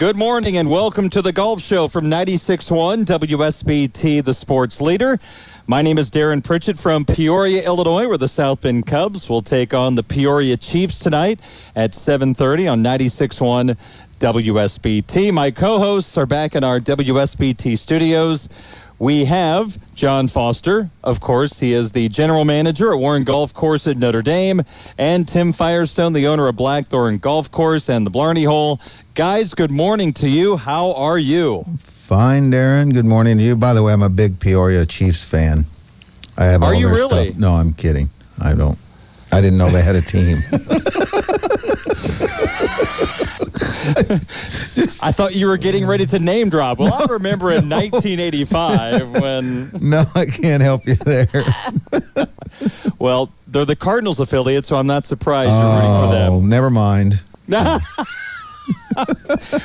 Good morning and welcome to the Golf Show from 96.1 WSBT, the sports leader. My name is Darren Pritchett from Peoria, Illinois, where the South Bend Cubs will take on the Peoria Chiefs tonight at 7.30 on 96.1 WSBT. My co-hosts are back in our WSBT studios. We have John Foster. Of course, he is the general manager at Warren Golf Course at Notre Dame, and Tim Firestone, the owner of Blackthorn Golf Course and the Blarney Hole. Guys, good morning to you. How are you? Fine, Darren. Good morning to you. By the way, I'm a big Peoria Chiefs fan. I have Are all you their really? Stuff. No, I'm kidding. I don't. I didn't know they had a team. I thought you were getting ready to name drop. Well, I remember in 1985 when, no, I can't help you there. well, they're the Cardinals affiliate, so I'm not surprised you're rooting for Oh, them. never mind.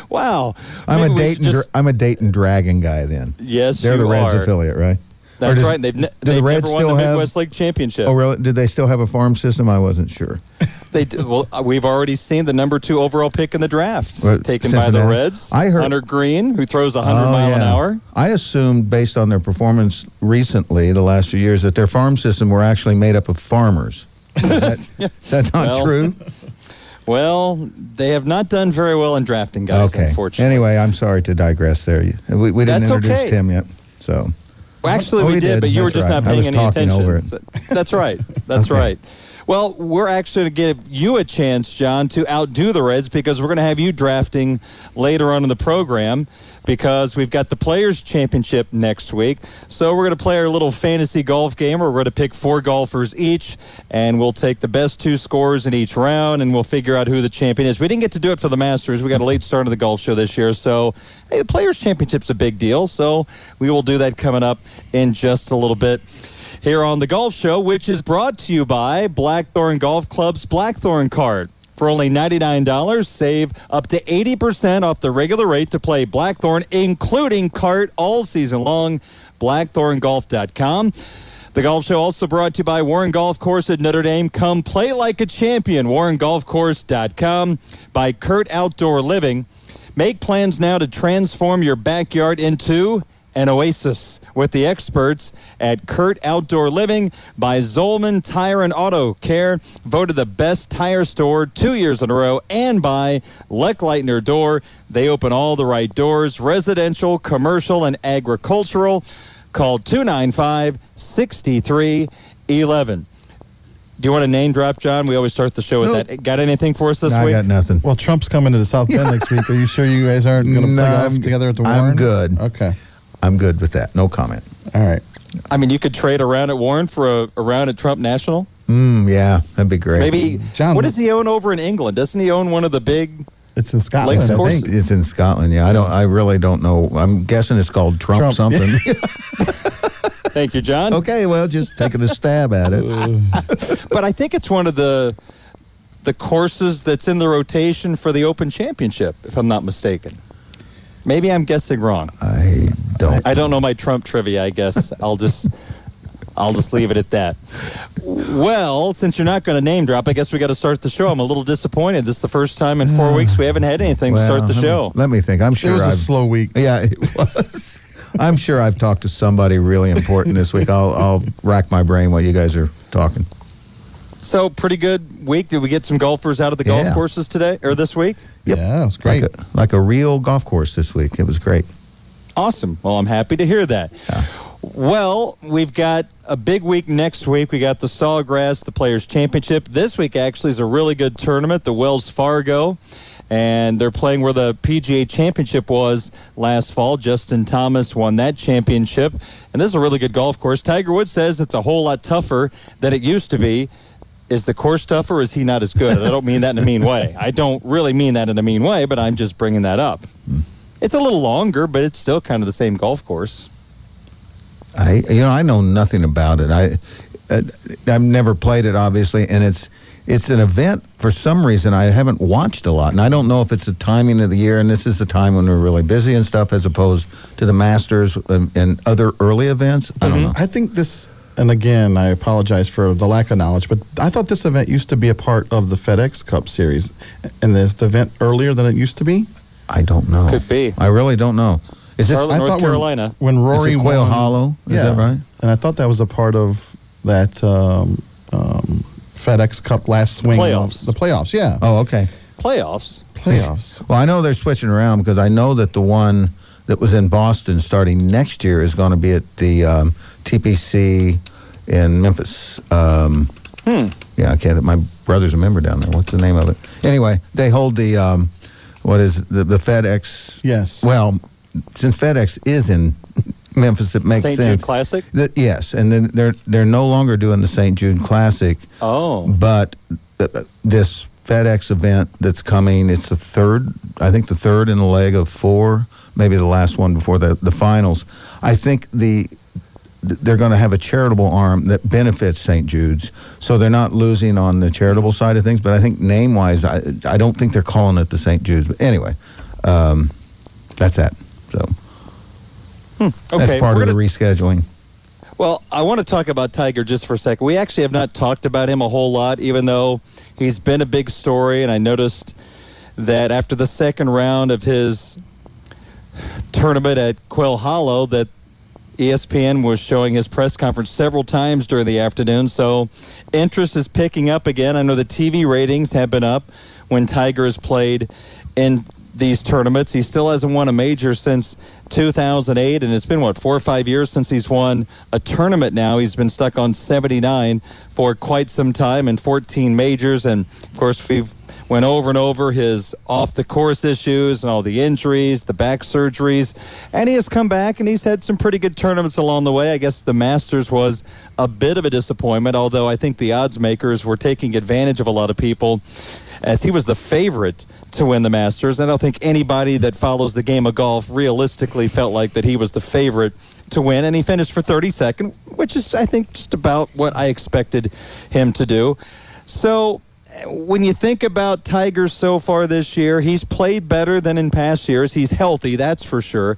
wow. I'm Maybe a Dayton. Dra- I'm a Dayton Dragon guy. Then yes, they're the Reds are. affiliate, right? That's does- right. They've, ne- do the they've Reds never won still the have- Midwest League Championship. Oh, really? Did they still have a farm system? I wasn't sure. They do, well, uh, we've already seen the number two overall pick in the draft, taken by the Reds. I heard- Hunter Greene, who throws 100 Oh, mile an hour. I assumed, based on their performance recently, the last few years, that their farm system were actually made up of farmers. Is that, is that not Well, true? Well, they have not done very well in drafting guys, okay. unfortunately. Anyway, I'm sorry to digress there. We, we didn't That's introduce okay. Tim yet, so. Well, actually, Oh, we we did, but you were just right. not paying any attention. So- That's right. That's Okay. right. Well, we're actually going to give you a chance, John, to outdo the Reds because we're going to have you drafting later on in the program because we've got the Players' Championship next week. So we're going to play our little fantasy golf game where we're going to pick four golfers each, and we'll take the best two scores in each round, and we'll figure out who the champion is. We didn't get to do it for the Masters. We got a late start of the golf show this year, so hey, the Players' Championship's a big deal. So we will do that coming up in just a little bit here on the Golf Show, which is brought to you by Blackthorn Golf Club's Blackthorn Card. For only $99, save up to 80% off the regular rate to play Blackthorn, including cart all season long. BlackthornGolf.com. The Golf Show also brought to you by Warren Golf Course at Notre Dame. Come play like a champion. WarrenGolfCourse.com. By Kurt Outdoor Living. Make plans now to transform your backyard into an oasis with the experts at Kurt Outdoor Living by Zolman Tire and Auto Care, voted the best tire store two years in a row, and by Leckleitner Door. They open all the right doors, residential, commercial, and agricultural. Call 295 6311. Do you want to name drop, John? We always start the show with Nope. that. Got anything for us this No, I week? got nothing. Well, Trump's coming to the South Bend next week. Are you sure you guys aren't going to No, play I'm- golf together at the Warren? I'm good. Okay. I'm good with that. No comment. All right. I mean, you could trade around at Warren for a, a round at Trump National. Mm, yeah, that'd be great. Maybe. John- what does he own over in England? Doesn't he own one of the big? It's in Scotland, Lakes I course- think. It's in Scotland. Yeah, I don't. I really don't know. I'm guessing it's called Trump, Trump. something. Thank you, John. okay, well, just taking a stab at it. But I think it's one of the the courses that's in the rotation for the Open Championship, if I'm not mistaken. Maybe I'm guessing wrong. I don't. I don't know my Trump trivia. I guess I'll just I'll just leave it at that. Well, since you're not going to name drop, I guess we got to start the show. I'm a little disappointed. This is the first time in four weeks we haven't had anything to start the let me- show. Let me think. I'm sure It sure was a I've. slow week. yeah, it was. I'm sure I've talked to somebody really important this week. I'll I'll rack my brain while you guys are talking. So pretty good week. Did we get some golfers out of the golf Yeah. courses today or this week? Yep. Yeah, it was great. Like a, like a real golf course this week. It was great. Awesome. Well, I'm happy to hear that. Well, we've got a big week next week. We got the Sawgrass, the Players Championship. This week actually is a really good tournament, the Wells Fargo. And they're playing where the PGA Championship was last fall. Justin Thomas won that championship. And this is a really good golf course. Tiger Woods says it's a whole lot tougher than it used to be. Is the course tougher or is he not as good? I don't mean that in a mean way. I don't really mean that in a mean way, but I'm just bringing that up. Hmm. It's a little longer, but it's still kind of the same golf course. I you know I know nothing about it. I uh, I've never played it obviously, and it's it's an event for some reason I haven't watched a lot, and I don't know if it's the timing of the year, and this is the time when we're really busy and stuff, as opposed to the Masters and, and other early events. I don't know. I think this, and again, I apologize for the lack of knowledge, but I thought this event used to be a part of the FedEx Cup Series, and is the event earlier than it used to be? I don't know. Could be. I really don't know. Is this Charlotte, I North thought when- Carolina. when, Rory is it Quail won- Hollow? Is that right? And I thought that was a part of that um, um, FedEx Cup last swing. of Playoffs. The playoffs, yeah. Oh, okay. Playoffs. Playoffs. Well, I know they're switching around because I know that the one that was in Boston starting next year is going to be at the um, TPC in Memphis. Um, Hmm. Yeah, I can't. My brother's a member down there. What's the name of it? Anyway, they hold the um, what is it? the the FedEx? Yes. Well, since FedEx is in Memphis, it makes sense. St. Jude. Classic? That, yes, and then they're they're no longer doing the St. Jude Classic. Oh. But uh, this FedEx event that's coming, it's the third, I think the third in the leg of four, maybe the last one before the, the finals. I think the they're going to have a charitable arm that benefits St. Jude's, so they're not losing on the charitable side of things. But I think name-wise, I, I don't think they're calling it the St. Jude's. But anyway, um, that's that. So Okay. that's part we're of the gonna- rescheduling. Well, I want to talk about Tiger just for a second. We actually have not talked about him a whole lot, even though he's been a big story. And I noticed that after the second round of his tournament at Quail Hollow, that ESPN was showing his press conference several times during the afternoon. So interest is picking up again. I know the TV ratings have been up when Tiger has played in these tournaments. He still hasn't won a major since 2008, and it's been, what, four or five years since he's won a tournament now. He's been stuck on 79 for quite some time and 14 majors. And, of course, we've went over and over his off the course issues and all the injuries, the back surgeries, and he has come back and he's had some pretty good tournaments along the way. I guess the Masters was a bit of a disappointment, although I think the odds makers were taking advantage of a lot of people as he was the favorite to win the Masters. I don't think anybody that follows the game of golf realistically felt like that he was the favorite to win, and he finished for 32nd, which is, I think, just about what I expected him to do. So when you think about Tiger so far this year, he's played better than in past years. He's healthy, that's for sure.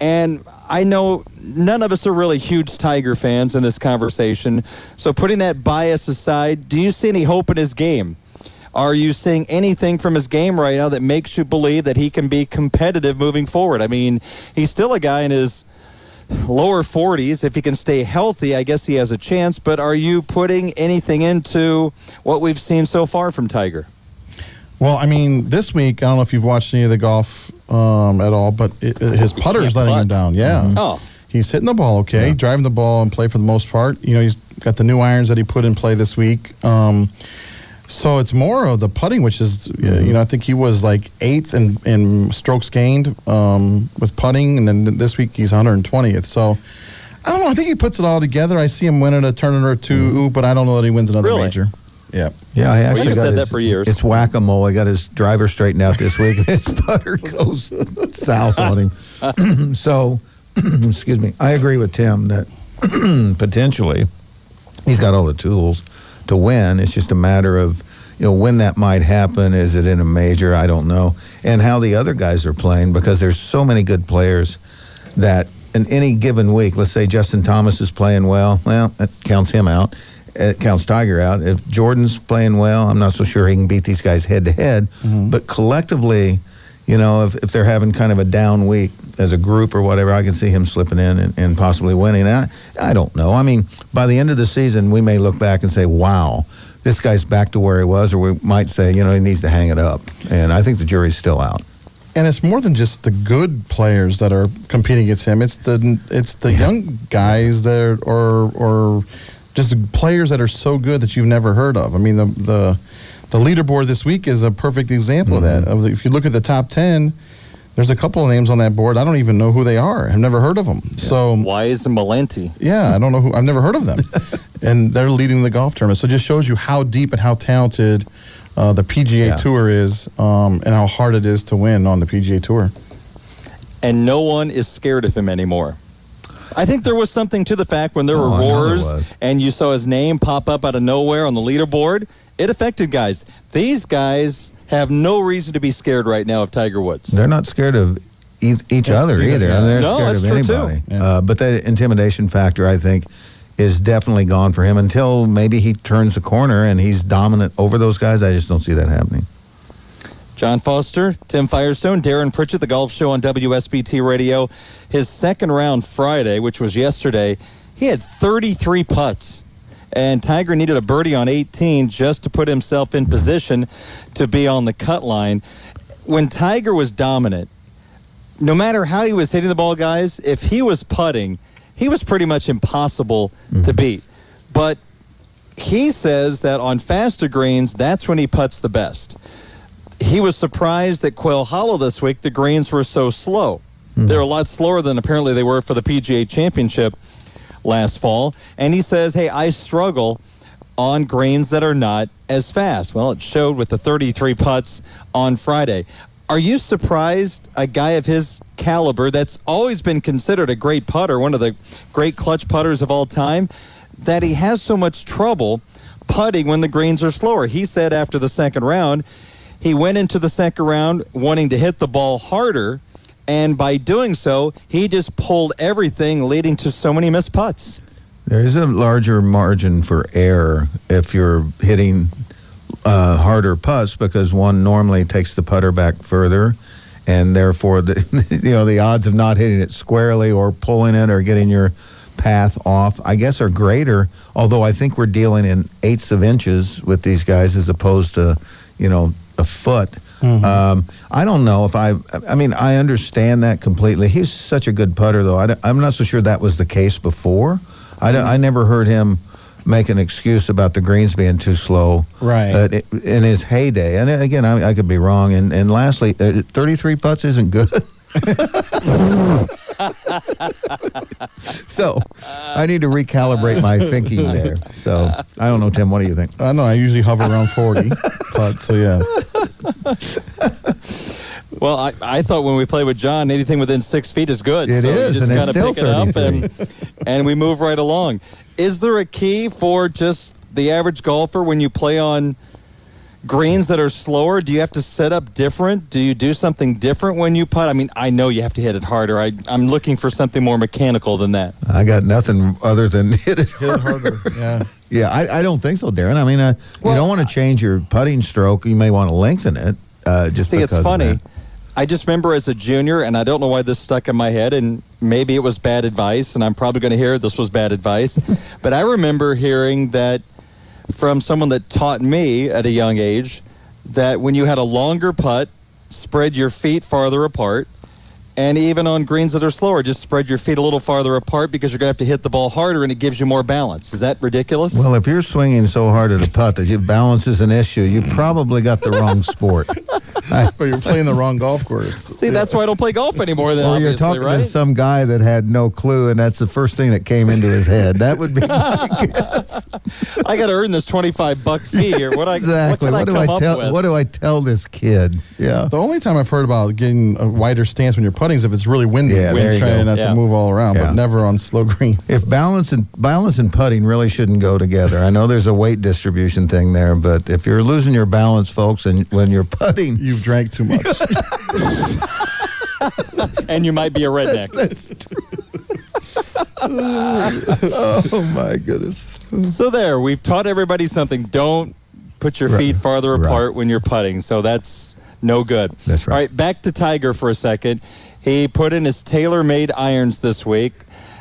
And I know none of us are really huge Tiger fans in this conversation. So putting that bias aside, do you see any hope in his game? Are you seeing anything from his game right now that makes you believe that he can be competitive moving forward? I mean, he's still a guy in his lower 40s. If he can stay healthy, I guess he has a chance. But are you putting anything into what we've seen so far from Tiger? Well, I mean, this week, I don't know if you've watched any of the golf um, at all, but it, it- his putter's can't letting him down. Yeah. Oh. He's hitting the ball okay, driving the ball and play for the most part. You know, he's got the new irons that he put in play this week. Um, so it's more of the putting, which is, uh, you know, I think he was like eighth in, in strokes gained um, with putting, and then this week he's 120th. So I don't know. I think he puts it all together. I see him winning a tournament or 2 but I don't know that he wins another Really? major. Yeah. Yeah, I actually you've got said his, that for years. It's whack a mole. I got his driver straightened out this week. His putter goes south on him. so, excuse me. I agree with Tim that potentially he's got all the tools to win. It's just a matter of you know when that might happen. Is it in a major? I don't know. And how the other guys are playing because there's so many good players that in any given week, let's say Justin Thomas is playing well, well, that counts him out. It counts Tiger out. If Jordan's playing well, I'm not so sure he can beat these guys head to head. Mm-hmm. But collectively, you know, if, if they're having kind of a down week as a group or whatever, I can see him slipping in and, and possibly winning. And I, I don't know. I mean, by the end of the season, we may look back and say, wow, this guy's back to where he was, or we might say, you know, he needs to hang it up. And I think the jury's still out. and it's more than just the good players that are competing against him. It's the it's the young guys that or or just players that are so good that you've never heard of. I mean the the the leaderboard this week is a perfect example of that. Mm-hmm. Of the, if you look at the top ten, there's a couple of names on that board. I don't even know who they are. I've never heard of them. So Wise and Malnati. yeah, I don't know who. I've never heard of them, and they're leading the golf tournament. So it just shows you how deep and how talented uh, the PGA Yeah. Tour is, um, and how hard it is to win on the PGA Tour. and no one is scared of him anymore. I think there was something to the fact when there Oh, were roars and you saw his name pop up out of nowhere on the leaderboard. It affected guys. These guys have no reason to be scared right now of Tiger Woods. They're not scared of e- each other either, either. yeah. They're No, scared that's of true, too. anybody. Yeah. Uh, but that intimidation factor, I think, is definitely gone for him until maybe he turns the corner and he's dominant over those guys. I just don't see that happening. John Foster, Tim Firestone, Darren Pritchett, the golf show on WSBT Radio. His second round Friday, which was yesterday, he had 33 putts. And Tiger needed a birdie on 18 just to put himself in position to be on the cut line. When Tiger was dominant, no matter how he was hitting the ball, guys, if he was putting, he was pretty much impossible to mm-hmm. beat. But he says that on faster greens, that's when he puts the best he was surprised that Quail Hollow this week, the greens were so slow. Mm-hmm. They're a lot slower than apparently they were for the PGA Championship last fall. And he says, hey, I struggle on greens that are not as fast. Well, it showed with the 33 putts on Friday. Are you surprised a guy of his caliber that's always been considered a great putter, one of the great clutch putters of all time, that he has so much trouble putting when the greens are slower? He said after the second round, he went into the second round wanting to hit the ball harder, and by doing so, he just pulled everything, leading to so many missed putts. There is a larger margin for error if you're hitting uh, harder putts because one normally takes the putter back further, and therefore the you know the odds of not hitting it squarely or pulling it or getting your path off, I guess, are greater. Although I think we're dealing in eighths of inches with these guys as opposed to you know a foot. Um, I don't know if I. I mean, I understand that completely. He's such a good putter, though. I, am not so sure that was the case before. I, don't- I never heard him make an excuse about the greens being too slow. Right. uh, in his heyday, and again, I, I could be wrong. And and lastly, uh, 33 putts isn't good. so I need to recalibrate my thinking there. So I don't know, Tim. What do you think? I know. I usually hover around 40 putts, so yes. Well, I, I thought when we play with John, anything within six feet is good. It so is, you just and it's gotta still pick it up and, and we move right along. Is there a key for just the average golfer when you play on greens that are slower? Do you have to set up different? Do you do something different when you putt? I mean, I know you have to hit it harder. I, I'm looking for something more mechanical than that. I got nothing other than hit it Hit it harder. Yeah. Yeah, I, I don't think so, Darren. I mean, uh, Well, you don't want to change your putting stroke. You may want to lengthen it. Uh, just See, it's funny. I just remember as a junior, and I don't know why this stuck in my head, and maybe it was bad advice, and I'm probably going to hear this was bad advice. but I remember hearing that from someone that taught me at a young age that when you had a longer putt, spread your feet farther apart. And even on greens that are slower, just spread your feet a little farther apart because you're going to have to hit the ball harder and it gives you more balance. Is that ridiculous? Well, if you're swinging so hard at a putt that your balance is an issue, you probably got the wrong sport. I- But you're playing the wrong golf course. See, that's why I don't play golf anymore. Then or you're talking right? to some guy that had no clue, and that's the first thing that came into his head. That would be I got to earn this 25 buck fee here. What I exactly. What, What, can I do come I up tell? with? What do I tell this kid? Yeah. The only time I've heard about getting a wider stance when you're putting is if it's really windy. Yeah, when you're trying go. not Yeah. to move all around, Yeah. but never on slow green. If balance and balance and putting really shouldn't go together. I know there's a weight distribution thing there, but if you're losing your balance, folks, and when you're putting, You've drank too much. and you might be a redneck. oh my goodness. so there, we've taught everybody something. Don't put your Right. feet farther Right. apart when you're putting. So that's no good. That's right. All right, back to Tiger for a second. He put in his TaylorMade irons this week.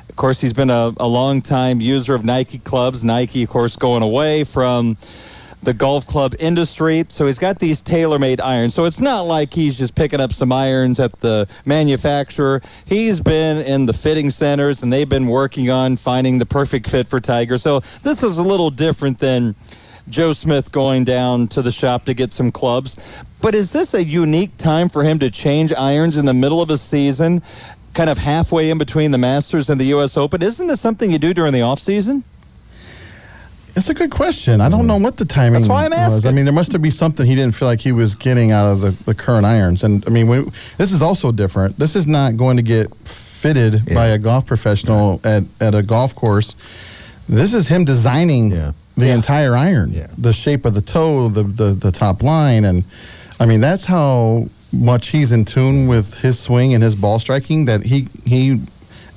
Of course, he's been a, a long time user of Nike clubs. Nike, of course, going away from the golf club industry. So he's got these TaylorMade irons. So it's not like he's just picking up some irons at the manufacturer. He's been in the fitting centers and they've been working on finding the perfect fit for Tiger. So this is a little different than Joe Smith going down to the shop to get some clubs. But is this a unique time for him to change irons in the middle of a season, kind of halfway in between the Masters and the U.S. Open? Isn't this something you do during the off It's a good question. I don't hmm. know what the timing. That's why I'm was. I mean, there must have been something he didn't feel like he was getting out of the, the current irons. And I mean, we, this is also different. This is not going to get fitted Yeah. by a golf professional at, at a golf course. This is him designing Yeah. the Yeah. entire iron, Yeah. the shape of the toe, the, the the top line, and I mean that's how much he's in tune with his swing and his ball striking. That he he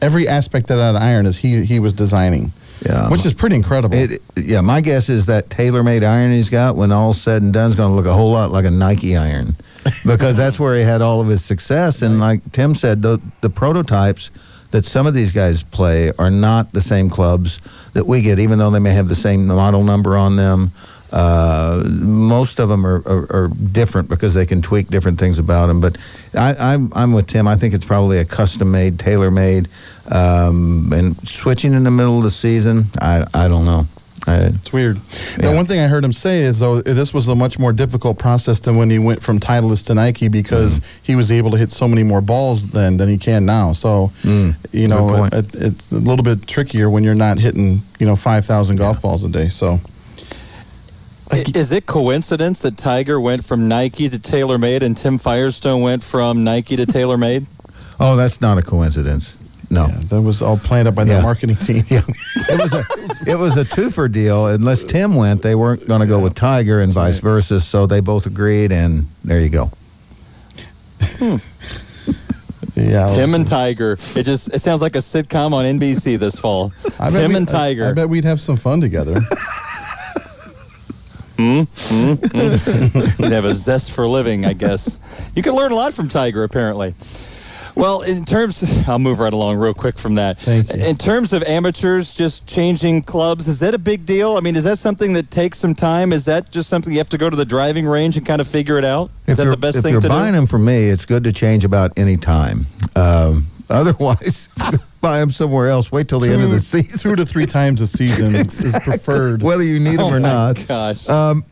every aspect of that iron is he he was designing. Yeah. which is pretty incredible. It, yeah, my guess is that TaylorMade iron he's got, when all's said and done, is going to look a whole lot like a Nike iron, because that's where he had all of his success. And like Tim said, the the prototypes that some of these guys play are not the same clubs that we get, even though they may have the same model number on them. Uh, most of them are, are, are different because they can tweak different things about them. But I, I'm, I'm with Tim. I think it's probably a custom-made, tailor-made, um, and switching in the middle of the season. I, I don't know. I, It's weird. Yeah. The one thing I heard him say is though this was a much more difficult process than when he went from Titleist to Nike because Mm-hmm. he was able to hit so many more balls then than he can now. So Mm. you know it, it's a little bit trickier when you're not hitting you know five thousand golf balls a day. So Is it coincidence that Tiger went from Nike to TaylorMade and Tim Firestone went from Nike to TaylorMade? oh, that's not a coincidence. No. yeah, that was all planned up by Yeah. the marketing team. Yeah, it was a it was a twofer deal. Unless Tim went, they weren't going to go with Tiger, and vice right. versa. So they both agreed, and there you go. Hmm. yeah. Tim and Tiger. It just it sounds like a sitcom on NBC this fall. I Tim we- and I- Tiger. I, bet we'd have some fun together. You'd have a zest for living, I guess. You can learn a lot from Tiger, apparently. Well, in terms, I'll move right along real quick from that. Thank you. In terms of amateurs just changing clubs, is that a big deal? I mean, is that something that takes some time? Is that just something you have to go to the driving range and kind of figure it out? Is if that you're, the best if thing you're to buying do? them from me, it's good to change about any time. Um, otherwise, buy them somewhere else. Wait till the end of the season. two to three times a season is preferred. whether you need them oh or not. gosh. Um,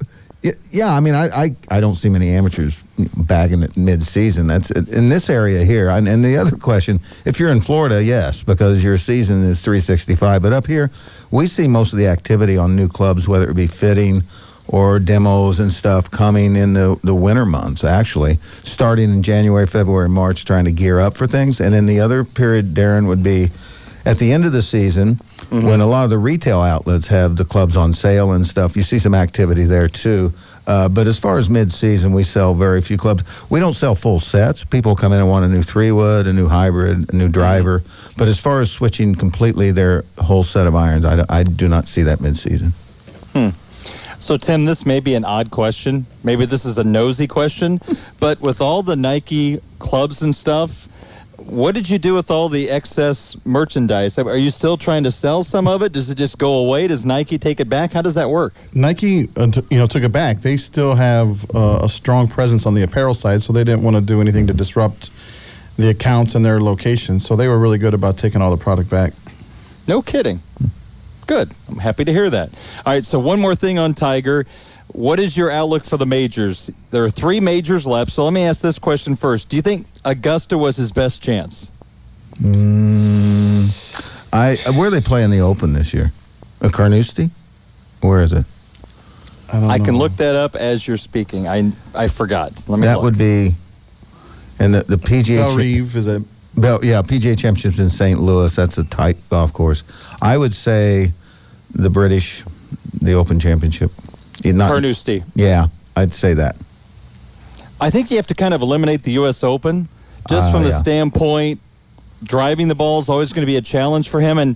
yeah, I mean, I, I, I don't see many amateurs bagging it mid-season. That's in this area here. And, and the other question, if you're in Florida, yes, because your season is 365. But up here, we see most of the activity on new clubs, whether it be fitting or demos and stuff, coming in the, the winter months, actually, starting in January, February, March, trying to gear up for things. And then the other period, Darren, would be at the end of the season mm-hmm. when a lot of the retail outlets have the clubs on sale and stuff. You see some activity there too. Uh, but as far as mid-season, we sell very few clubs. We don't sell full sets. People come in and want a new three-wood, a new hybrid, a new mm-hmm. driver. But as far as switching completely their whole set of irons, I, I do not see that mid-season. Hmm. So, Tim, this may be an odd question. Maybe this is a nosy question, but with all the Nike clubs and stuff, what did you do with all the excess merchandise? Are you still trying to sell some of it? Does it just go away? Does Nike take it back? How does that work? Nike, uh, t- you know, took it back. They still have uh, a strong presence on the apparel side, so they didn't want to do anything to disrupt the accounts and their locations. So they were really good about taking all the product back. No kidding. Good. I'm happy to hear that. All right, so one more thing on Tiger. What is your outlook for the majors? There are three majors left, so let me ask this question first. Do you think Augusta was his best chance? Mm, I uh, where are they playing the Open this year? A Carnoustie? Where is it? I, don't I can look that up as you're speaking. I I forgot. Let me That look. would be, and the the PGA. Bell cha- Reeve is a Bell, yeah, PGA Championships in St. Louis. That's a tight golf course. I would say the British, the Open Championship. Yeah, not- Carnoustie. Yeah, I'd say that. I think you have to kind of eliminate the U.S. Open just Ah, from the yeah. standpoint driving the ball is always going to be a challenge for him. And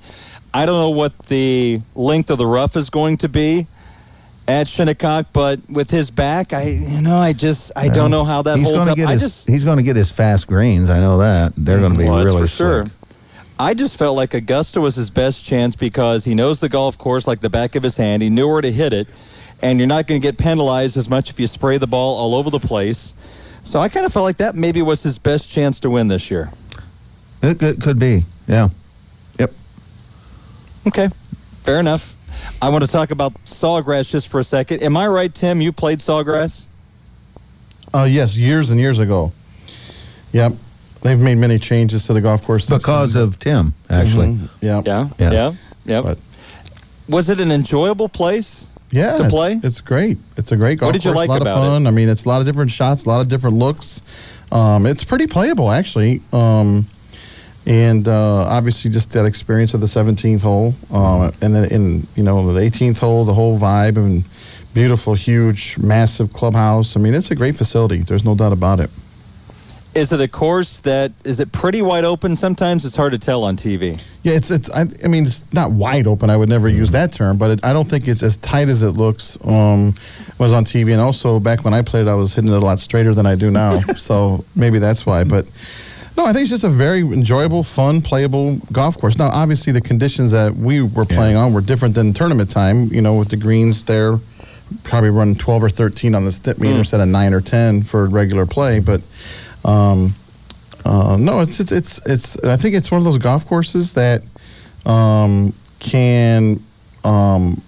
I don't know what the length of the rough is going to be at Shinnecock, but with his back, I you know I just I don't know how that he's holds gonna up. Get I his, just he's going to get his fast greens. I know that they're going to be Well, that's really for sure. I just felt like Augusta was his best chance because he knows the golf course like the back of his hand. He knew where to hit it, and you're not going to get penalized as much if you spray the ball all over the place. So I kind of felt like that maybe was his best chance to win this year. It could, could be. Yeah. Yep. Okay, fair enough. I want to talk about sawgrass just for a second. Am I right, Tim? You played sawgrass? uh, yes, years and years ago. Yep, they've made many changes to the golf course since Because then. of Tim, actually. Mhm, Yep. Yeah, Yeah. yeah, yeah. But Was it an enjoyable place? Yeah, to play? It's, great. It's a great golf What did you course, like a lot about of it? fun. I mean, it's a lot of different shots, a lot of different looks. Um, it's pretty playable, actually. Um, and uh, obviously, just that experience of the 17th hole, uh, and then in you know the 18th hole, the whole vibe and beautiful, huge, massive clubhouse. I mean, it's a great facility. There's no doubt about it. Is it a course that is it pretty wide open? Sometimes it's hard to tell on TV. Yeah, it's it's. I, I mean, it's not wide open. I would never use that term, but it, I don't think it's as tight as it looks. Um, was on TV, and also back when I played, I was hitting it a lot straighter than I do now. so maybe that's why. But no, I think it's just a very enjoyable, fun, playable golf course. Now, obviously, the conditions that we were playing on were different than tournament time. You know, with the greens there, probably run 12 or 13 on the Stimpmeter instead of nine or 10 for regular play. But um, uh, no, it's, it's it's it's. I think it's one of those golf courses that um, can um,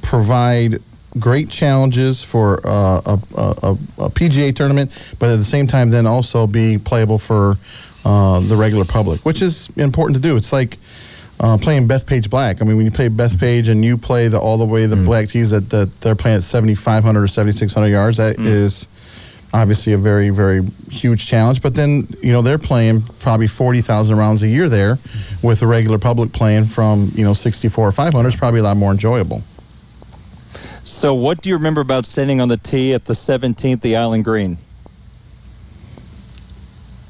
provide great challenges for uh, a, a, a, PGA tournament, but at the same time, then also be playable for uh, the regular public, which is important to do. It's like. Uh, playing Bethpage Black. I mean, when you play Bethpage and you play the all the way the black tees that, that they're playing at 7,500 or 7,600 yards, that is obviously a very very huge challenge but then you know they're playing probably 40,000 rounds a year there with the regular public playing from you know 64 or 500 is probably a lot more enjoyable So, what do you remember about standing on the tee at the 17th, the Island Green?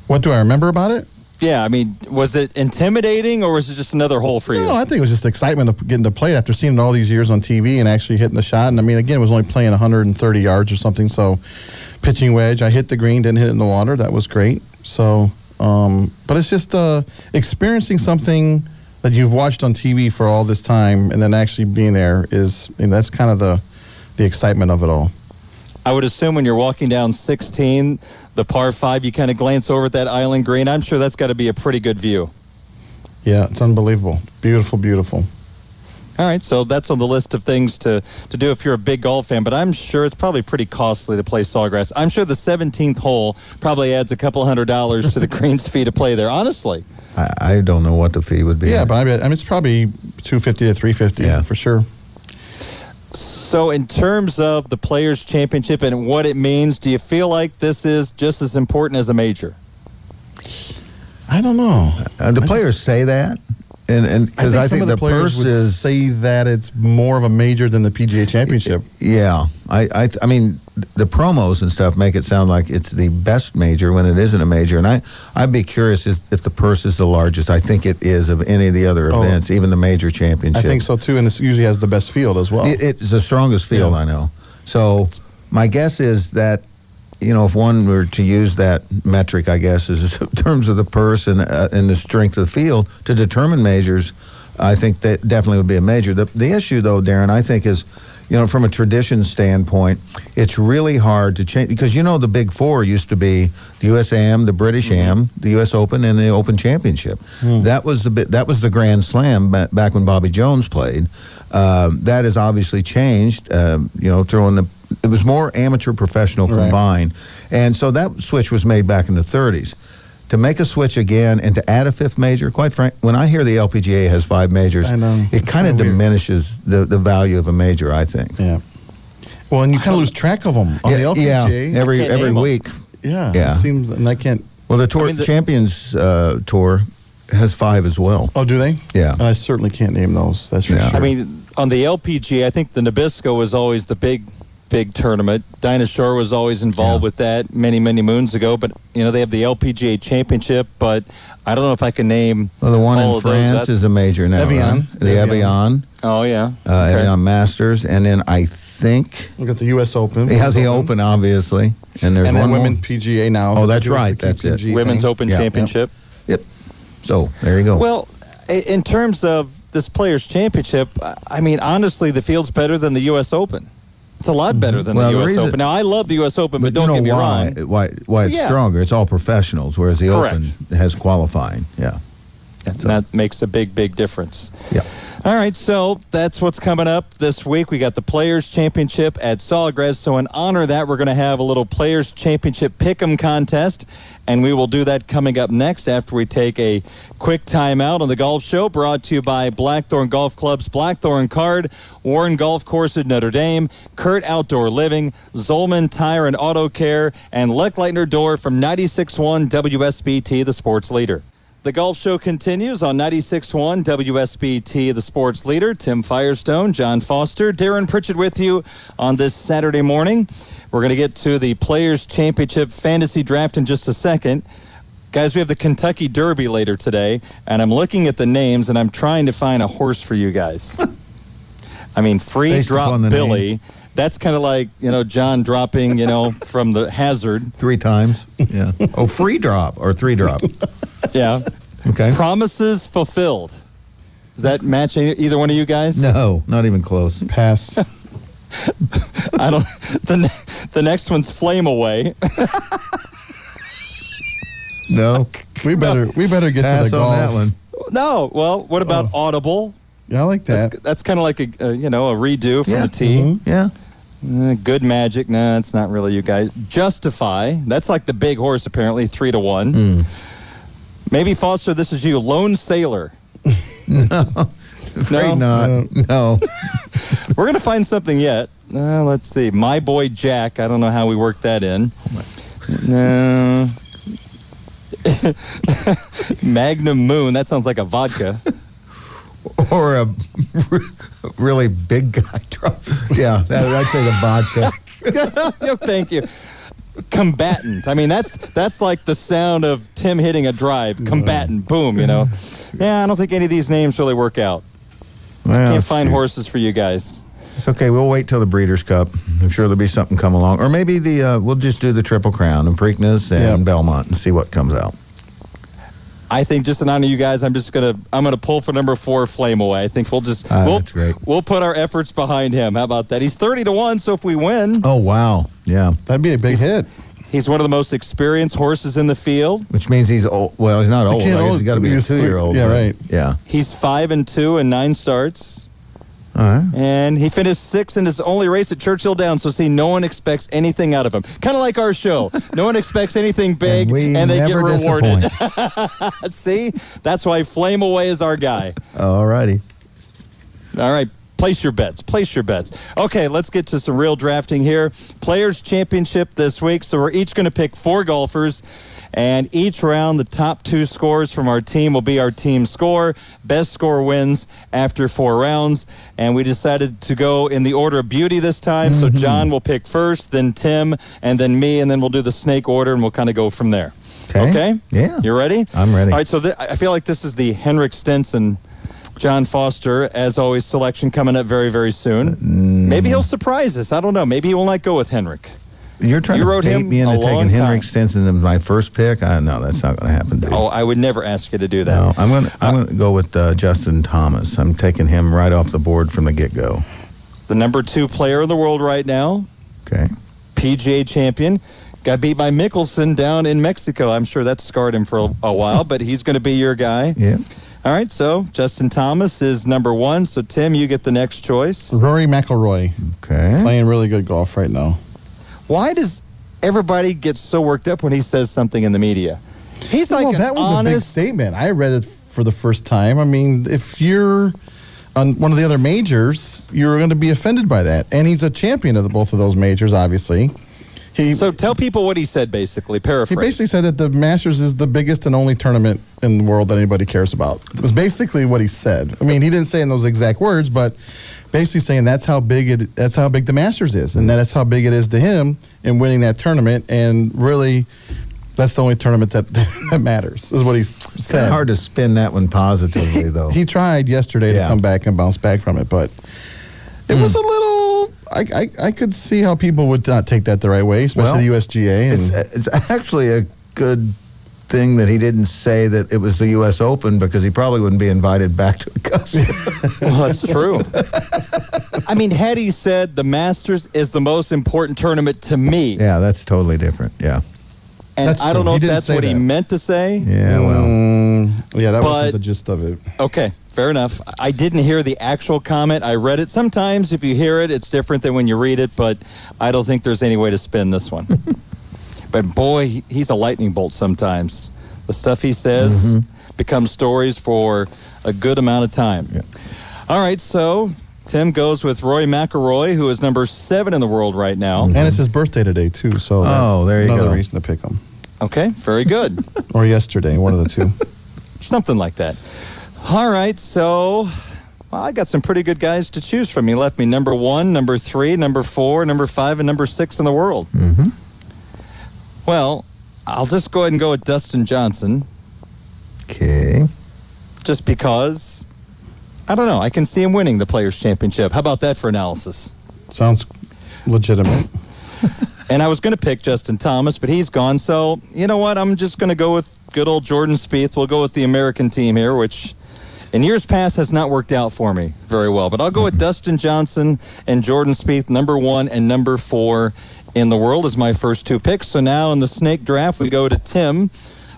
what do i remember about it Yeah, I mean, was it intimidating or was it just another hole for you? no i think it was just the excitement of getting to play it after seeing it all these years on tv and actually hitting the shot. And i mean again it was only playing 130 yards or something so pitching wedge i hit the green didn't hit it in the water. That was great. So um, but it's just uh, experiencing something that you've watched on tv for all this time and then actually being there is I mean, that's kind of the the excitement of it all I would assume when you're walking down 16, the par five, you kind of glance over at that Island Green. I'm sure that's got to be a pretty good view. yeah it's unbelievable beautiful beautiful All right, so that's on the list of things to, to do if you're a big golf fan, but I'm sure it's probably pretty costly to play Sawgrass. I'm sure the 17th hole probably adds a couple hundred dollars to the green's fee to play there, honestly. I, I don't know what the fee would be. yeah but i bet I mean, it's probably 250 to 350 Yeah. for sure So, in terms of the Players' Championship and what it means, do you feel like this is just as important as a major? i don't know Uh, the players say that, and and because I, some think of the, the players purse would is say that it's more of a major than the PGA Championship. Yeah, I, I, I mean, the promos and stuff make it sound like it's the best major when it isn't a major, and I, I'd be curious if, if the purse is the largest. I think it is of any of the other Oh. events, even the major championship. I think so too, and it usually has the best field as well. It, it's the strongest field Yeah. I know. So my guess is that, you know, if one were to use that metric, I guess, is in terms of the purse and uh, and the strength of the field to determine majors, I think that definitely would be a major. The the issue though, Darren, I think is. You know, from a tradition standpoint, it's really hard to change because you know the big four used to be the USAM, the British Am, the U.S. Open, and the Open Championship. That was the. That was the Grand Slam ba- back when Bobby Jones played. Um, that has obviously changed. Um, you know, throwing the it was more amateur professional Right. combined, and so that switch was made back in the 30s. To make a switch again and to add a fifth major, quite frank, when I hear the LPGA has five majors, I know. it kind of diminishes the, the value of a major. I think. yeah. Well, and you kind of lose track of them on yeah, the LPGA. yeah, every every name 'em. week. yeah. yeah. It seems, and I can't. Well, the tour I mean, the- Champions uh, Tour has five as well. Oh, do they? Yeah. I certainly can't name those. That's for Yeah. sure. I mean, on the LPGA, I think the Nabisco was always the big, big tournament. Dinah Shore was always involved Yeah. with that many, many moons ago. But you know, they have the LPGA Championship. But I don't know if I can name Well, the one all in of those. France That- is a major now. Evian. right? The Evian. Evian, Oh yeah. uh, Okay. Evian Masters, and then I think we got the U.S. Open. they have the Open, obviously, and there's and one then Women more. PGA now. Oh, that's right. the That's it. KPMG Women's thing. Open Yeah. Championship. Yep. So there you go. Well, in terms of this Players Championship, I- I mean, honestly, the field's better than the U.S. Open. It's a lot better than Well, the the U.S. reason- Open. Now, I love the U.S. Open, but, but don't you know get me why? wrong. Why? Why it's Yeah. stronger? It's all professionals, whereas the Correct. Open has qualifying. Yeah. And that makes a big, big difference. Yeah. All right, so that's what's coming up this week. We got the Players Championship at Sawgrass. So in honor of that, we're going to have a little Players Championship Pick'em contest, and we will do that coming up next after we take a quick timeout on the Golf Show, brought to you by Blackthorn Golf Club's Blackthorn Card, Warren Golf Course at Notre Dame, Kurt Outdoor Living, Zolman Tire and Auto Care, and Leck Leitner Door from 96.1 WSBT, the sports leader. The Golf Show continues on 96.1 WSBT, the sports leader. Tim Firestone, John Foster, Darren Pritchett with you on this Saturday morning. We're going to get to the Players Championship Fantasy Draft in just a second. Guys, we have the Kentucky Derby later today, and I'm looking at the names and I'm trying to find a horse for you guys. I mean, free Based drop Billy. name. That's kind of like, you know, John dropping, you know, from the hazard. Three times. Yeah. oh, free drop or three drop. Yeah. Okay. Promises fulfilled. Does that match either one of you guys? No, not even close. Pass. I don't. The, ne- the next one's Flame Away. No. We better we better get to Pass the on golf. that one. no. Well, what about Oh. Audible? Yeah, I like that. That's, that's kind of like a, a you know a redo from Yeah. the T. Mhm. Yeah. Uh, good Magic. Nah, it's not really you guys. Justify. That's like the big horse apparently, three to one. Maybe Foster. This is you, Lone Sailor. Afraid No. not. No. We're gonna find something yet. Uh, let's see. My boy Jack. I don't know how we work that in. No. Magnum Moon. That sounds like a vodka. or a really big guy drop. Yeah, that, I'd say the vodka. Yep, thank you. Combatant. I mean, that's that's like the sound of Tim hitting a drive. Combatant. Boom. You know. Yeah, I don't think any of these names really work out. Well, Can't find horses for you guys. It's okay. We'll wait till the Breeders' Cup. I'm sure there'll be something come along, or maybe the uh, we'll just do the Triple Crown and Preakness and Yep. Belmont and see what comes out. I think just in honor of you guys, I'm just gonna I'm gonna pull for number four, Flame Away. I think we'll just Ah, we'll that's great. we'll put our efforts behind him. How about that? He's 30 to one, so if we win, Oh wow, yeah. That'd be a big hit. he's one of the most experienced horses in the field. Which means he's old. Well, he's not old. I guess old- he's got to be a three- two-year-old. yeah, right. Yeah. He's five and two and nine starts. Right. And he finished sixth in his only race at Churchill Downs. So, see, no one expects anything out of him. Kind of like our show. No one expects anything big, And we they get rewarded. see, that's why Flame Away is our guy. All righty. All right, place your bets. Place your bets. Okay, let's get to some real drafting here. Players Championship this week. So, we're each going to pick four golfers. And each round, the top two scores from our team will be our team score. Best score wins after four rounds. And we decided to go in the order of beauty this time. So mm-hmm. John will pick first, then Tim, and then me, and then we'll do the snake order, and we'll kind of go from there. Okay. Okay? Yeah. You ready? I'm ready. All right, so th- I feel like this is the Henrik Stenson, John Foster, as always, selection coming up very, very soon. Mm. Maybe he'll surprise us. I don't know. Maybe he will not go with Henrik. You're trying You to wrote bait him me into taking Henrik. Stenson as my first pick. I no, that's not going to happen. Dude. Oh, I would never ask you to do that. no, I'm going. to I'm going to go with uh, Justin Thomas. I'm taking him right off the board from the get go. The number two player in the world right now, Okay. PGA champion. Got beat by Mickelson down in Mexico. I'm sure that scarred him for a, a while, but he's going to be your guy. Yeah. All right, so Justin Thomas is number one. So, Tim, you get the next choice. Rory McIlroy Okay. playing really good golf right now. Why does everybody get so worked up when he says something in the media? He's like well, an that was a big statement. I read it for the first time. I mean, if you're on one of the other majors, you're going to be offended by that. And he's a champion of the, both of those majors, obviously. He So tell people what he said, basically. he basically said that the Masters is the biggest and only tournament in the world that anybody cares about. It was basically what he said. I mean, he didn't say in those exact words, but basically saying that's how big it that's how big the Masters is, and that's how big it is to him in winning that tournament. And really, that's the only tournament that, that matters. Is what he Kind said. of hard to spin that one positively, though. He tried yesterday Yeah. to come back and bounce back from it, but it was hmm. a little. I, I, I could see how people would not take that the right way, especially Well, the USGA. it's, it's actually a good thing that he didn't say that it was the U.S. Open because he probably wouldn't be invited back to Augusta. Well, that's true. I mean, had he said the Masters is the most important tournament to me, yeah, that's totally different. Yeah. And That's I don't true. know He if didn't that's say what he that. meant to say. Yeah, well, Mm, yeah, that But- wasn't the gist of it. Okay, fair enough. I didn't hear the actual comment. I read it. Sometimes if you hear it, it's different than when you read it, but I don't think there's any way to spin this one. but boy, he- he's a lightning bolt sometimes. The stuff he says Mm-hmm. becomes stories for a good amount of time. All right, so Tim goes with Roy McIlroy, who is number seven in the world right now. And it's his birthday today too, so Oh, there you another go. reason to pick him. Okay, very good. Or yesterday, one of the two. Something like that. All right, so well, I got some pretty good guys to choose from. He left me number one, number three, number four, number five, and number six in the world. Mm-hmm. Well, I'll just go ahead and go with Dustin Johnson, okay. just because I don't know. I can see him winning the Players' Championship. How about that for analysis? Sounds legitimate. And I was going to pick Justin Thomas, but he's gone. So you know what? I'm just going to go with good old Jordan Spieth. We'll go with the American team here, which in years past has not worked out for me very well. But I'll go with Dustin Johnson and Jordan Spieth, number one and number four in the world, as my first two picks. So now in the snake draft, we go to Tim.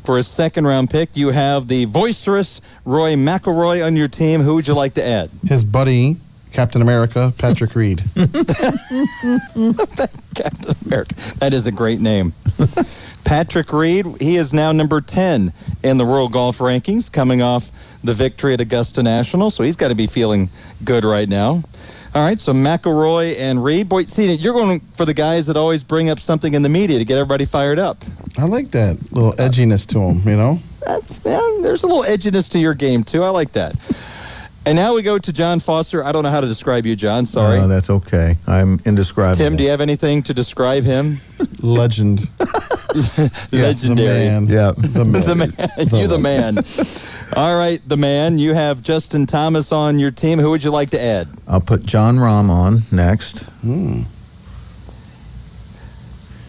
For a second round pick, you have the boisterous Rory McIlroy on your team. Who would you like to add? His buddy, Captain America, Patrick Reed. Captain America. That is a great name. Patrick Reed, he is now number 10 in the World Golf Rankings, coming off the victory at Augusta National. So he's got to be feeling good right now. All right, so McIlroy and Reed. Boy, see, you're going for the guys that always bring up something in the media to get everybody fired up. I like that little edginess to them, you know? That's yeah, there's a little edginess to your game too. I like that. And now we go to John Foster. I don't know how to describe you, John. Sorry. Uh, that's okay. I'm indescribable. Tim, do you have anything to describe him? Legend. Legendary. The man. Yeah. The man. the man. you the man. All right, the man. You have Justin Thomas on your team. Who would you like to add? I'll put Jon Rahm on next.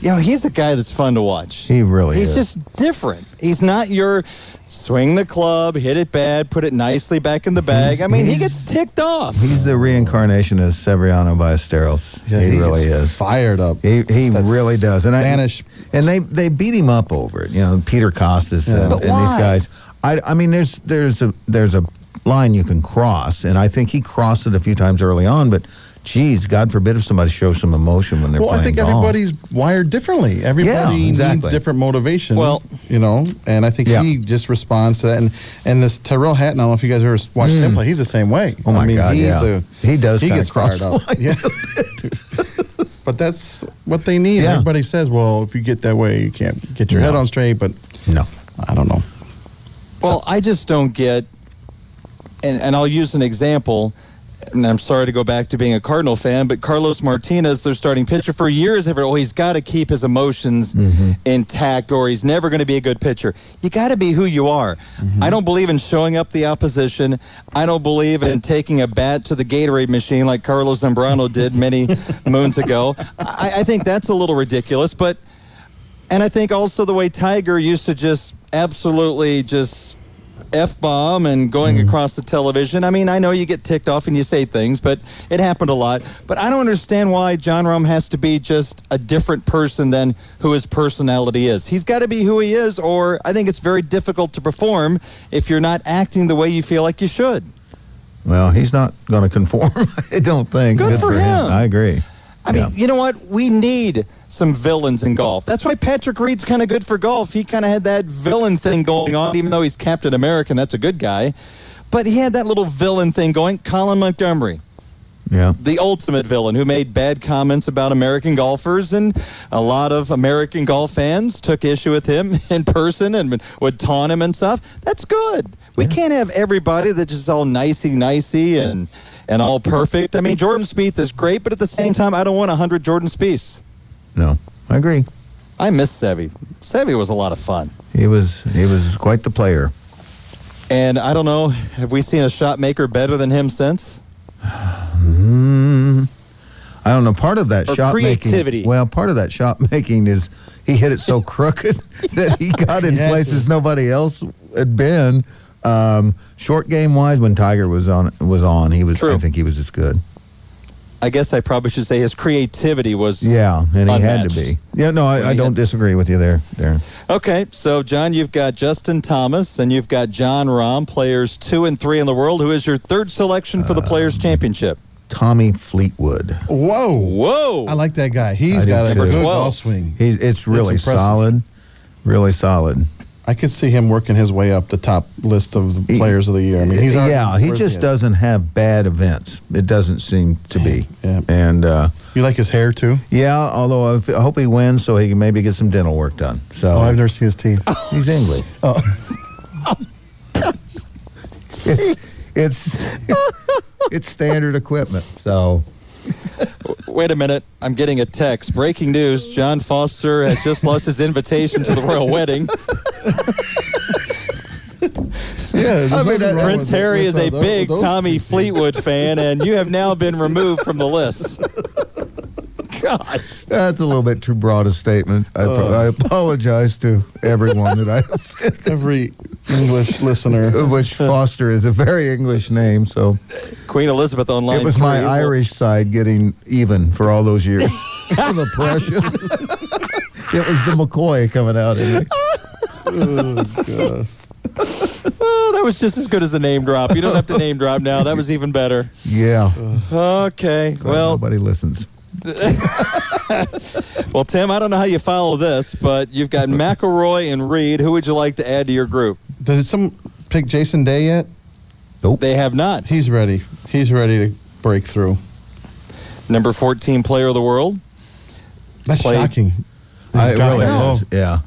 You know, he's a guy that's fun to watch. He really is. He's is. just different. He's not your swing the club, hit it bad, put it nicely back in the bag. I mean, he gets ticked off. He's the reincarnation of Severiano Ballesteros. Yeah, he, really is. Fired up. He, he That's really does. And Spanish. I, and they they beat him up over it. You know, Peter Kostis Yeah. and, But and why? these guys. I I mean, there's there's a there's a line you can cross, and I think he crossed it a few times early on. But, geez, God forbid if somebody shows some emotion when they're playing. Well, playing I think golf. everybody's wired differently. Everybody needs exactly. different motivation. Well- you know, and I think Yeah. he just responds to that. And and this Tyrell Hatton, I don't know if you guys ever watched mm. him play. He's the same way. Oh, my I mean, God, he's yeah. a, He does He gets fired up. Yeah. but that's what they need. Yeah. Everybody says, well, if you get that way, you can't get your head on straight. But No. I don't know. Well, I just don't get, and, and I'll use an example, and I'm sorry to go back to being a Cardinal fan, but Carlos Martinez, their starting pitcher, for years, have oh, he's got to keep his emotions mm-hmm. intact or he's never going to be a good pitcher. You got to be who you are. Mm-hmm. I don't believe in showing up the opposition. I don't believe in taking a bat to the Gatorade machine like Carlos Zambrano did many moons ago. I, I think that's a little ridiculous, but. And I think also the way Tiger used to just absolutely just F bomb and going mm-hmm. across the television. I mean, I know you get ticked off and you say things, but it happened a lot. But I don't understand why Jon Rahm has to be just a different person than who his personality is. He's got to be who he is, or I think it's very difficult to perform if you're not acting the way you feel like you should. Well, he's not going to conform. I don't think. Good for him. I agree. I Yeah. mean, you know what? We need some villains in golf. That's why Patrick Reed's kind of good for golf. He kind of had that villain thing going on, even though he's Captain America and that's a good guy. But he had that little villain thing going. Colin Montgomerie, yeah. the ultimate villain who made bad comments about American golfers, and a lot of American golf fans took issue with him in person and would taunt him and stuff. That's good. We can't have everybody that's just all nicey nicey and and all perfect. I mean, Jordan Spieth is great, but at the same time, I don't want hundred Jordan Spieths. No, I agree. I miss Seve. Seve was a lot of fun. He was he was quite the player. And I don't know, have we seen a shot maker better than him since? Mm, I don't know. Part of that Or shot creativity. making. Well, part of that shot making is he hit it so crooked that he got in places nobody else had been. Um, short game wise, when Tiger was on was on, he was. True. I think he was as good. I guess I probably should say his creativity was. Yeah, and he had to be. Yeah, no, I, I don't had- disagree with you there, Darren. Okay, so John, you've got Justin Thomas and you've got Jon Rahm, players two and three in the world. Who is your third selection for the Um, Players Championship? Tommy Fleetwood. Whoa. Whoa! I like that guy. He's I do got a good 12. golf swing. He's it's really impressive. solid, really solid. I could see him working his way up the top list of the He- players of the year. I mean, he's yeah, he just doesn't have bad events. It doesn't seem to be. Yeah. And uh, You like his hair too? yeah, although I hope he wins so he can maybe get some dental work done. So Oh, I've never seen his teeth. he's English. Oh. it's it's, it's standard equipment. So Wait a minute. I'm getting a text. Breaking news John Foster has just lost his invitation to the royal wedding. Yeah, I mean, that- Prince Harry is a uh, big Tommy Fleetwood fan, and you have now been removed from the list. Gosh. that's a little bit too broad a statement. I, pro- I apologize to everyone that I offended. Every English listener. Which Foster is a very English name, so Queen Elizabeth online. it was my three. Irish side getting even for all those years. the Prussian. it was the McCoy coming out in. Oh, Oh, that was just as good as a name drop. You don't have to name drop now. That was even better. Yeah. Uh, okay. Glad Well, nobody listens. well, Tim, I don't know how you follow this, but you've got McIlroy and Reed. Who would you like to add to your group? Did some pick Jason Day yet? Nope. They have not. He's ready. He's ready to break through. Number 14 player of the world. That's Played- shocking. I really it. is. Oh. Yeah.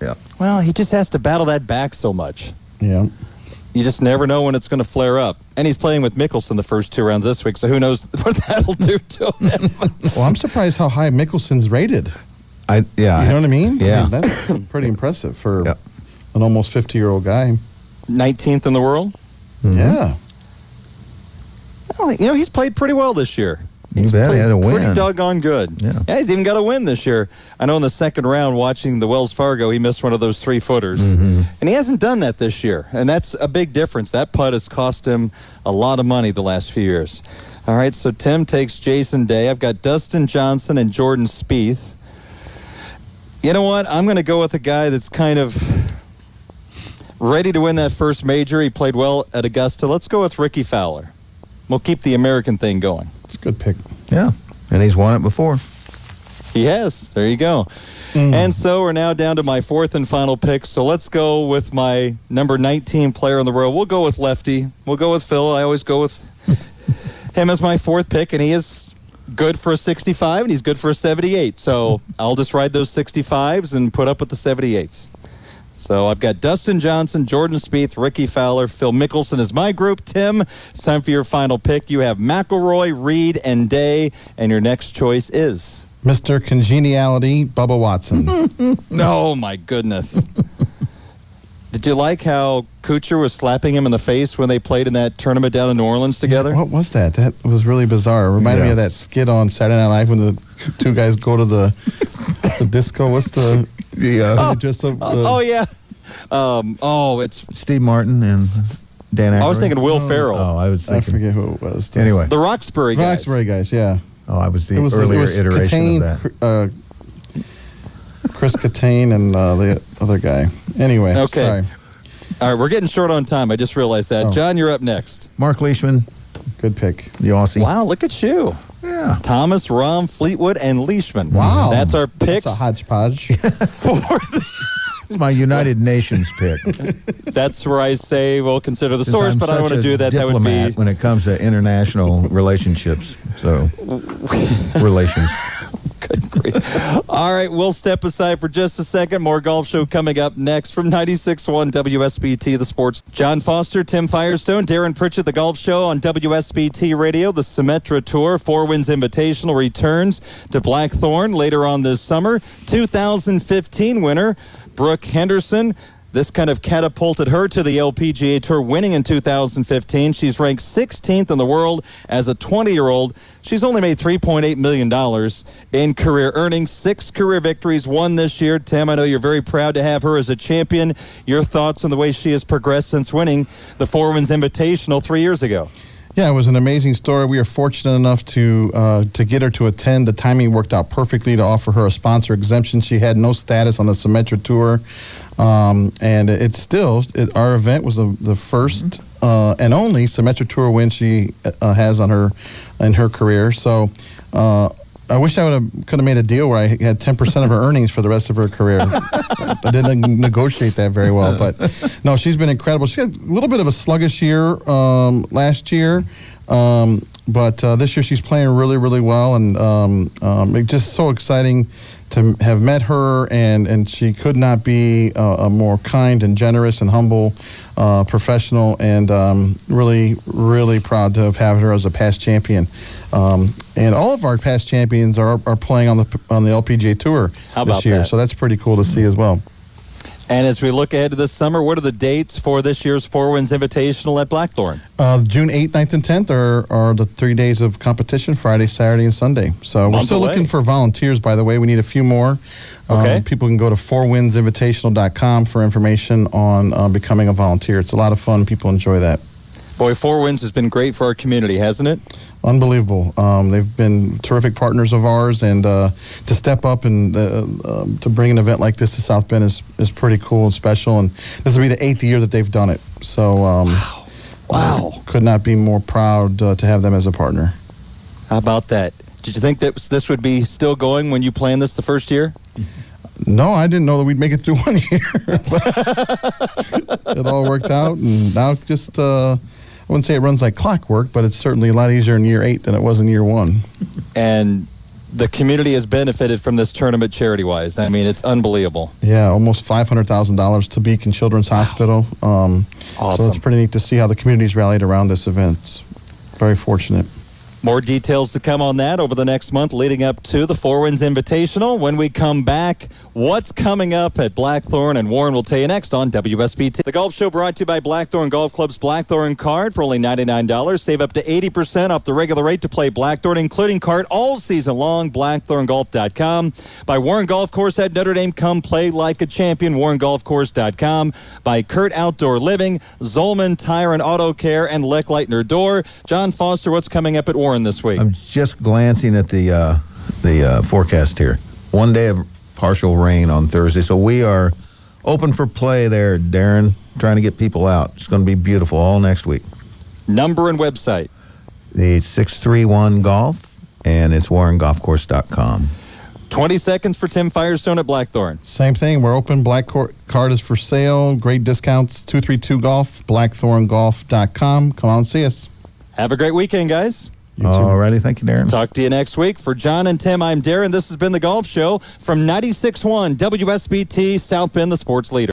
Yeah. Well, he just has to battle that back so much. Yeah. You just never know when it's going to flare up. And he's playing with Mickelson the first two rounds this week, so who knows what that'll do to him. Well, I'm surprised how high Mickelson's rated. I yeah. You know what I mean? Yeah. I mean, that's pretty impressive for Yep. an almost 50 year old guy. 19th in the world. Mhm. Yeah. Well, you know, he's played pretty well this year. You He's bet he had a Pretty doggone good. Yeah. he's even got a win this year. I know in the second round, watching the Wells Fargo, he missed one of those three footers. Mm-hmm. And he hasn't done that this year. And that's a big difference. That putt has cost him a lot of money the last few years. All right, so Tim takes Jason Day. I've got Dustin Johnson and Jordan Spieth. You know what? I'm going to go with a guy that's kind of ready to win that first major. He played well at Augusta. Let's go with Rickie Fowler. We'll keep the American thing going. It's a good pick. Yeah. And he's won it before. He has. There you go. Mm. And so we're now down to my fourth and final pick. So let's go with my number 19 player in the row. We'll go with Lefty. We'll go with Phil. I always go with him as my fourth pick, and he is good for a 65, and he's good for a 78. So I'll just ride those 65s and put up with the 78s. So I've got Dustin Johnson, Jordan Spieth, Rickie Fowler, Phil Mickelson is my group. Tim, it's time for your final pick. You have McIlroy, Reed, and Day, and your next choice is. Mr. Congeniality, Bubba Watson. Oh my goodness. Did you like how Kuchar was slapping him in the face when they played in that tournament down in New Orleans together? what was that? That was really bizarre. It reminded me of that skit on Saturday Night Live when the two guys go to the the disco. What's the The uh, just a, Oh, oh, yeah. Um, oh, it's. Steve Martin and Dan. I was thinking Will Ferrell, Oh, I was I forget who it was. Anyway. the Roxbury guys. Roxbury guys. Yeah. Oh, I was the was earlier was iteration Kattan, of that. Uh, Chris Kattan and uh, the other guy. Anyway. Okay. Sorry. All right, we're getting short on time. I just realized that. Oh. John, you're up next. Mark Leishman, Good pick. the Aussie. Wow, look at you. Yeah. Thomas, Rahm, Fleetwood, and Leishman. Wow. That's our picks That's a hodgepodge. for the, It's my United Nations pick. That's where I say we'll consider the Since source, I'm but I don't want to do that. That would be. when it comes to international relationships. So, relations. All right, we'll step aside for just a second. More golf show coming up next from 96.1 WSBT, the sports. John Foster, Tim Firestone, Darren Pritchett, the golf show on WSBT Radio. The Symetra Tour, Four Winds Invitational returns to Blackthorn later on this summer. 2015 winner, Brooke Henderson. This kind of catapulted her to the LPGA Tour, winning in 2015. She's ranked 16th in the world as a 20 year old. She's only made $3.8 million in career earnings, six career victories, one this year. Tim, I know you're very proud to have her as a champion. Your thoughts on the way she has progressed since winning the Four Winds Invitational three years ago? Yeah, it was an amazing story. We were fortunate enough to uh, to get her to attend. The timing worked out perfectly to offer her a sponsor exemption. She had no status on the Symetra tour, um, and it's still it, our event was the the 1st uh, and only Symetra tour win she uh, has on her in her career. So. Uh, I wish I would have could have made a deal where I had ten percent of her earnings for the rest of her career. I didn't negotiate that very well, but no, she's been incredible. She had a little bit of a sluggish year um, last year, um, but uh, this year she's playing really, really well, and um, um, it's just so exciting to have met her, and, and she could not be uh, a more kind and generous and humble uh, professional, and um, really, really proud to have had her as a past champion. Um, and all of our past champions are, are playing on the on the LPGA Tour How this year, that? so that's pretty cool to see as well. And as we look ahead to this summer, what are the dates for this year's Four Winds Invitational at Blackthorn? Uh, June 8th, 9th, and 10th are, are the three days of competition Friday, Saturday, and Sunday. So we're Month still away. looking for volunteers, by the way. We need a few more. Um, Okay. people can go to fourwindsinvitational.com for information on uh, becoming a volunteer. It's a lot of fun. People enjoy that. Boy, Four Winds has been great for our community, hasn't it? Unbelievable. Um, they've been terrific partners of ours, and uh, to step up and uh, um, to bring an event like this to South Bend is, is pretty cool and special. And this will be the eighth year that they've done it. So, um, Wow. uh, could not be more proud uh, to have them as a partner. How about that? Did you think that this would be still going when you planned this the first year? No, I didn't know that we'd make it through one year. it all worked out, and now it's just uh, I wouldn't say it runs like clockwork, but it's certainly a lot easier in year eight than it was in year one. And the community has benefited from this tournament charity wise. I mean, it's unbelievable. Yeah, almost five hundred thousand dollars to Beacon Children's Hospital. Um, So it's pretty neat to see how the community's rallied around this event. It's very fortunate. More details to come on that over the next month leading up to the Four Winds Invitational. When we come back, what's coming up at Blackthorn and Warren will tell you next on WSBT. The Golf Show brought to you by Blackthorn Golf Club's Blackthorn card for only $99. Save up to 80% off the regular rate to play Blackthorn, including card all season long. BlackthornGolf.com. By Warren Golf Course at Notre Dame. Come play like a champion. WarrenGolfCourse.com. By Kurt Outdoor Living, Zolman Tire and Auto Care, and Leck Leitner Door. John Foster, what's coming up at Warren this week? I'm just glancing at the uh, the uh, forecast here. One day of partial rain on Thursday, so we are open for play there, Darren. Trying to get people out. It's going to be beautiful all next week. Number and website. The six three one golf, and it's WarrenGolfCourse.com. 20 seconds for Tim Firestone at Blackthorn. Same thing. We're open. Black cor- card is for sale. Great discounts. Two three two golf. Blackthorngolf.com. Come on and see us. Have a great weekend, guys. You too. Alrighty, thank you, Darren. Talk to you next week. For John and Tim, I'm Darren. This has been The Golf Show from 96.1 WSBT South Bend, the sports leader.